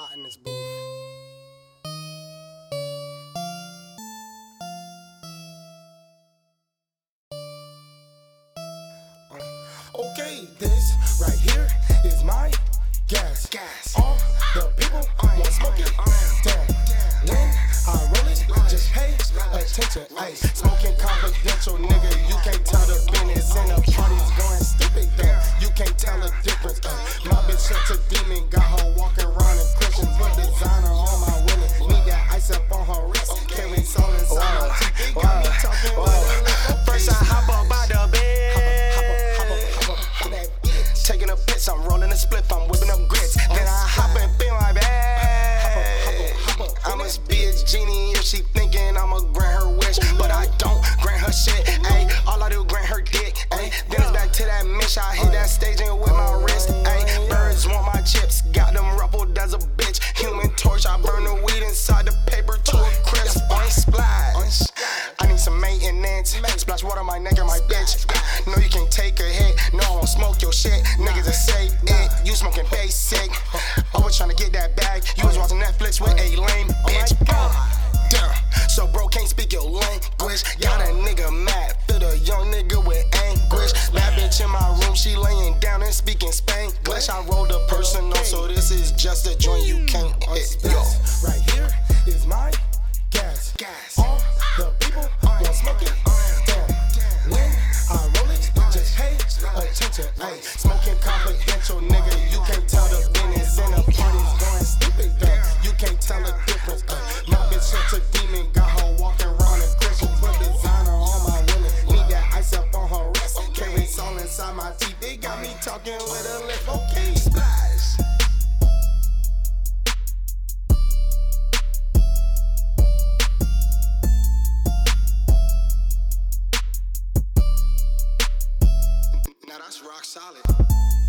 hot in this booth. Okay, this right here is my gas. Gas. All the people want smoke it. Damn. When I roll it, just pay attention. Ay, smoking confidential, nigga. You can't tell the business. And the party's going stupid, Lip. First I hop up out the bed. Taking a piss, I'm rolling a split, I'm whipping up grits. Then I hop up in my bag. I must be a genie if she water my neck and my bitch. No, you can't take a hit. No, I won't smoke your shit. Niggas that say it. You smoking basic. Always trying to get that bag. You was watching Netflix with a lame oh bitch. Damn. So bro can't speak your language. Got a nigga mad. Feel the young nigga with anguish. Bad bitch in my room. She laying down and speaking Spanglish. I rolled a personal, so this is just a joint you can't attention. Ay, smoking confidential, nigga. You can't tell the business and the party's going stupid. Damn. You can't tell the difference. Ay, my bitch such a demon, got her walking around in Christians. Put designer on my women. Need that ice up on her wrist. Carry soul inside my teeth. They got me talking with a lip. Okay, splash. Rock solid.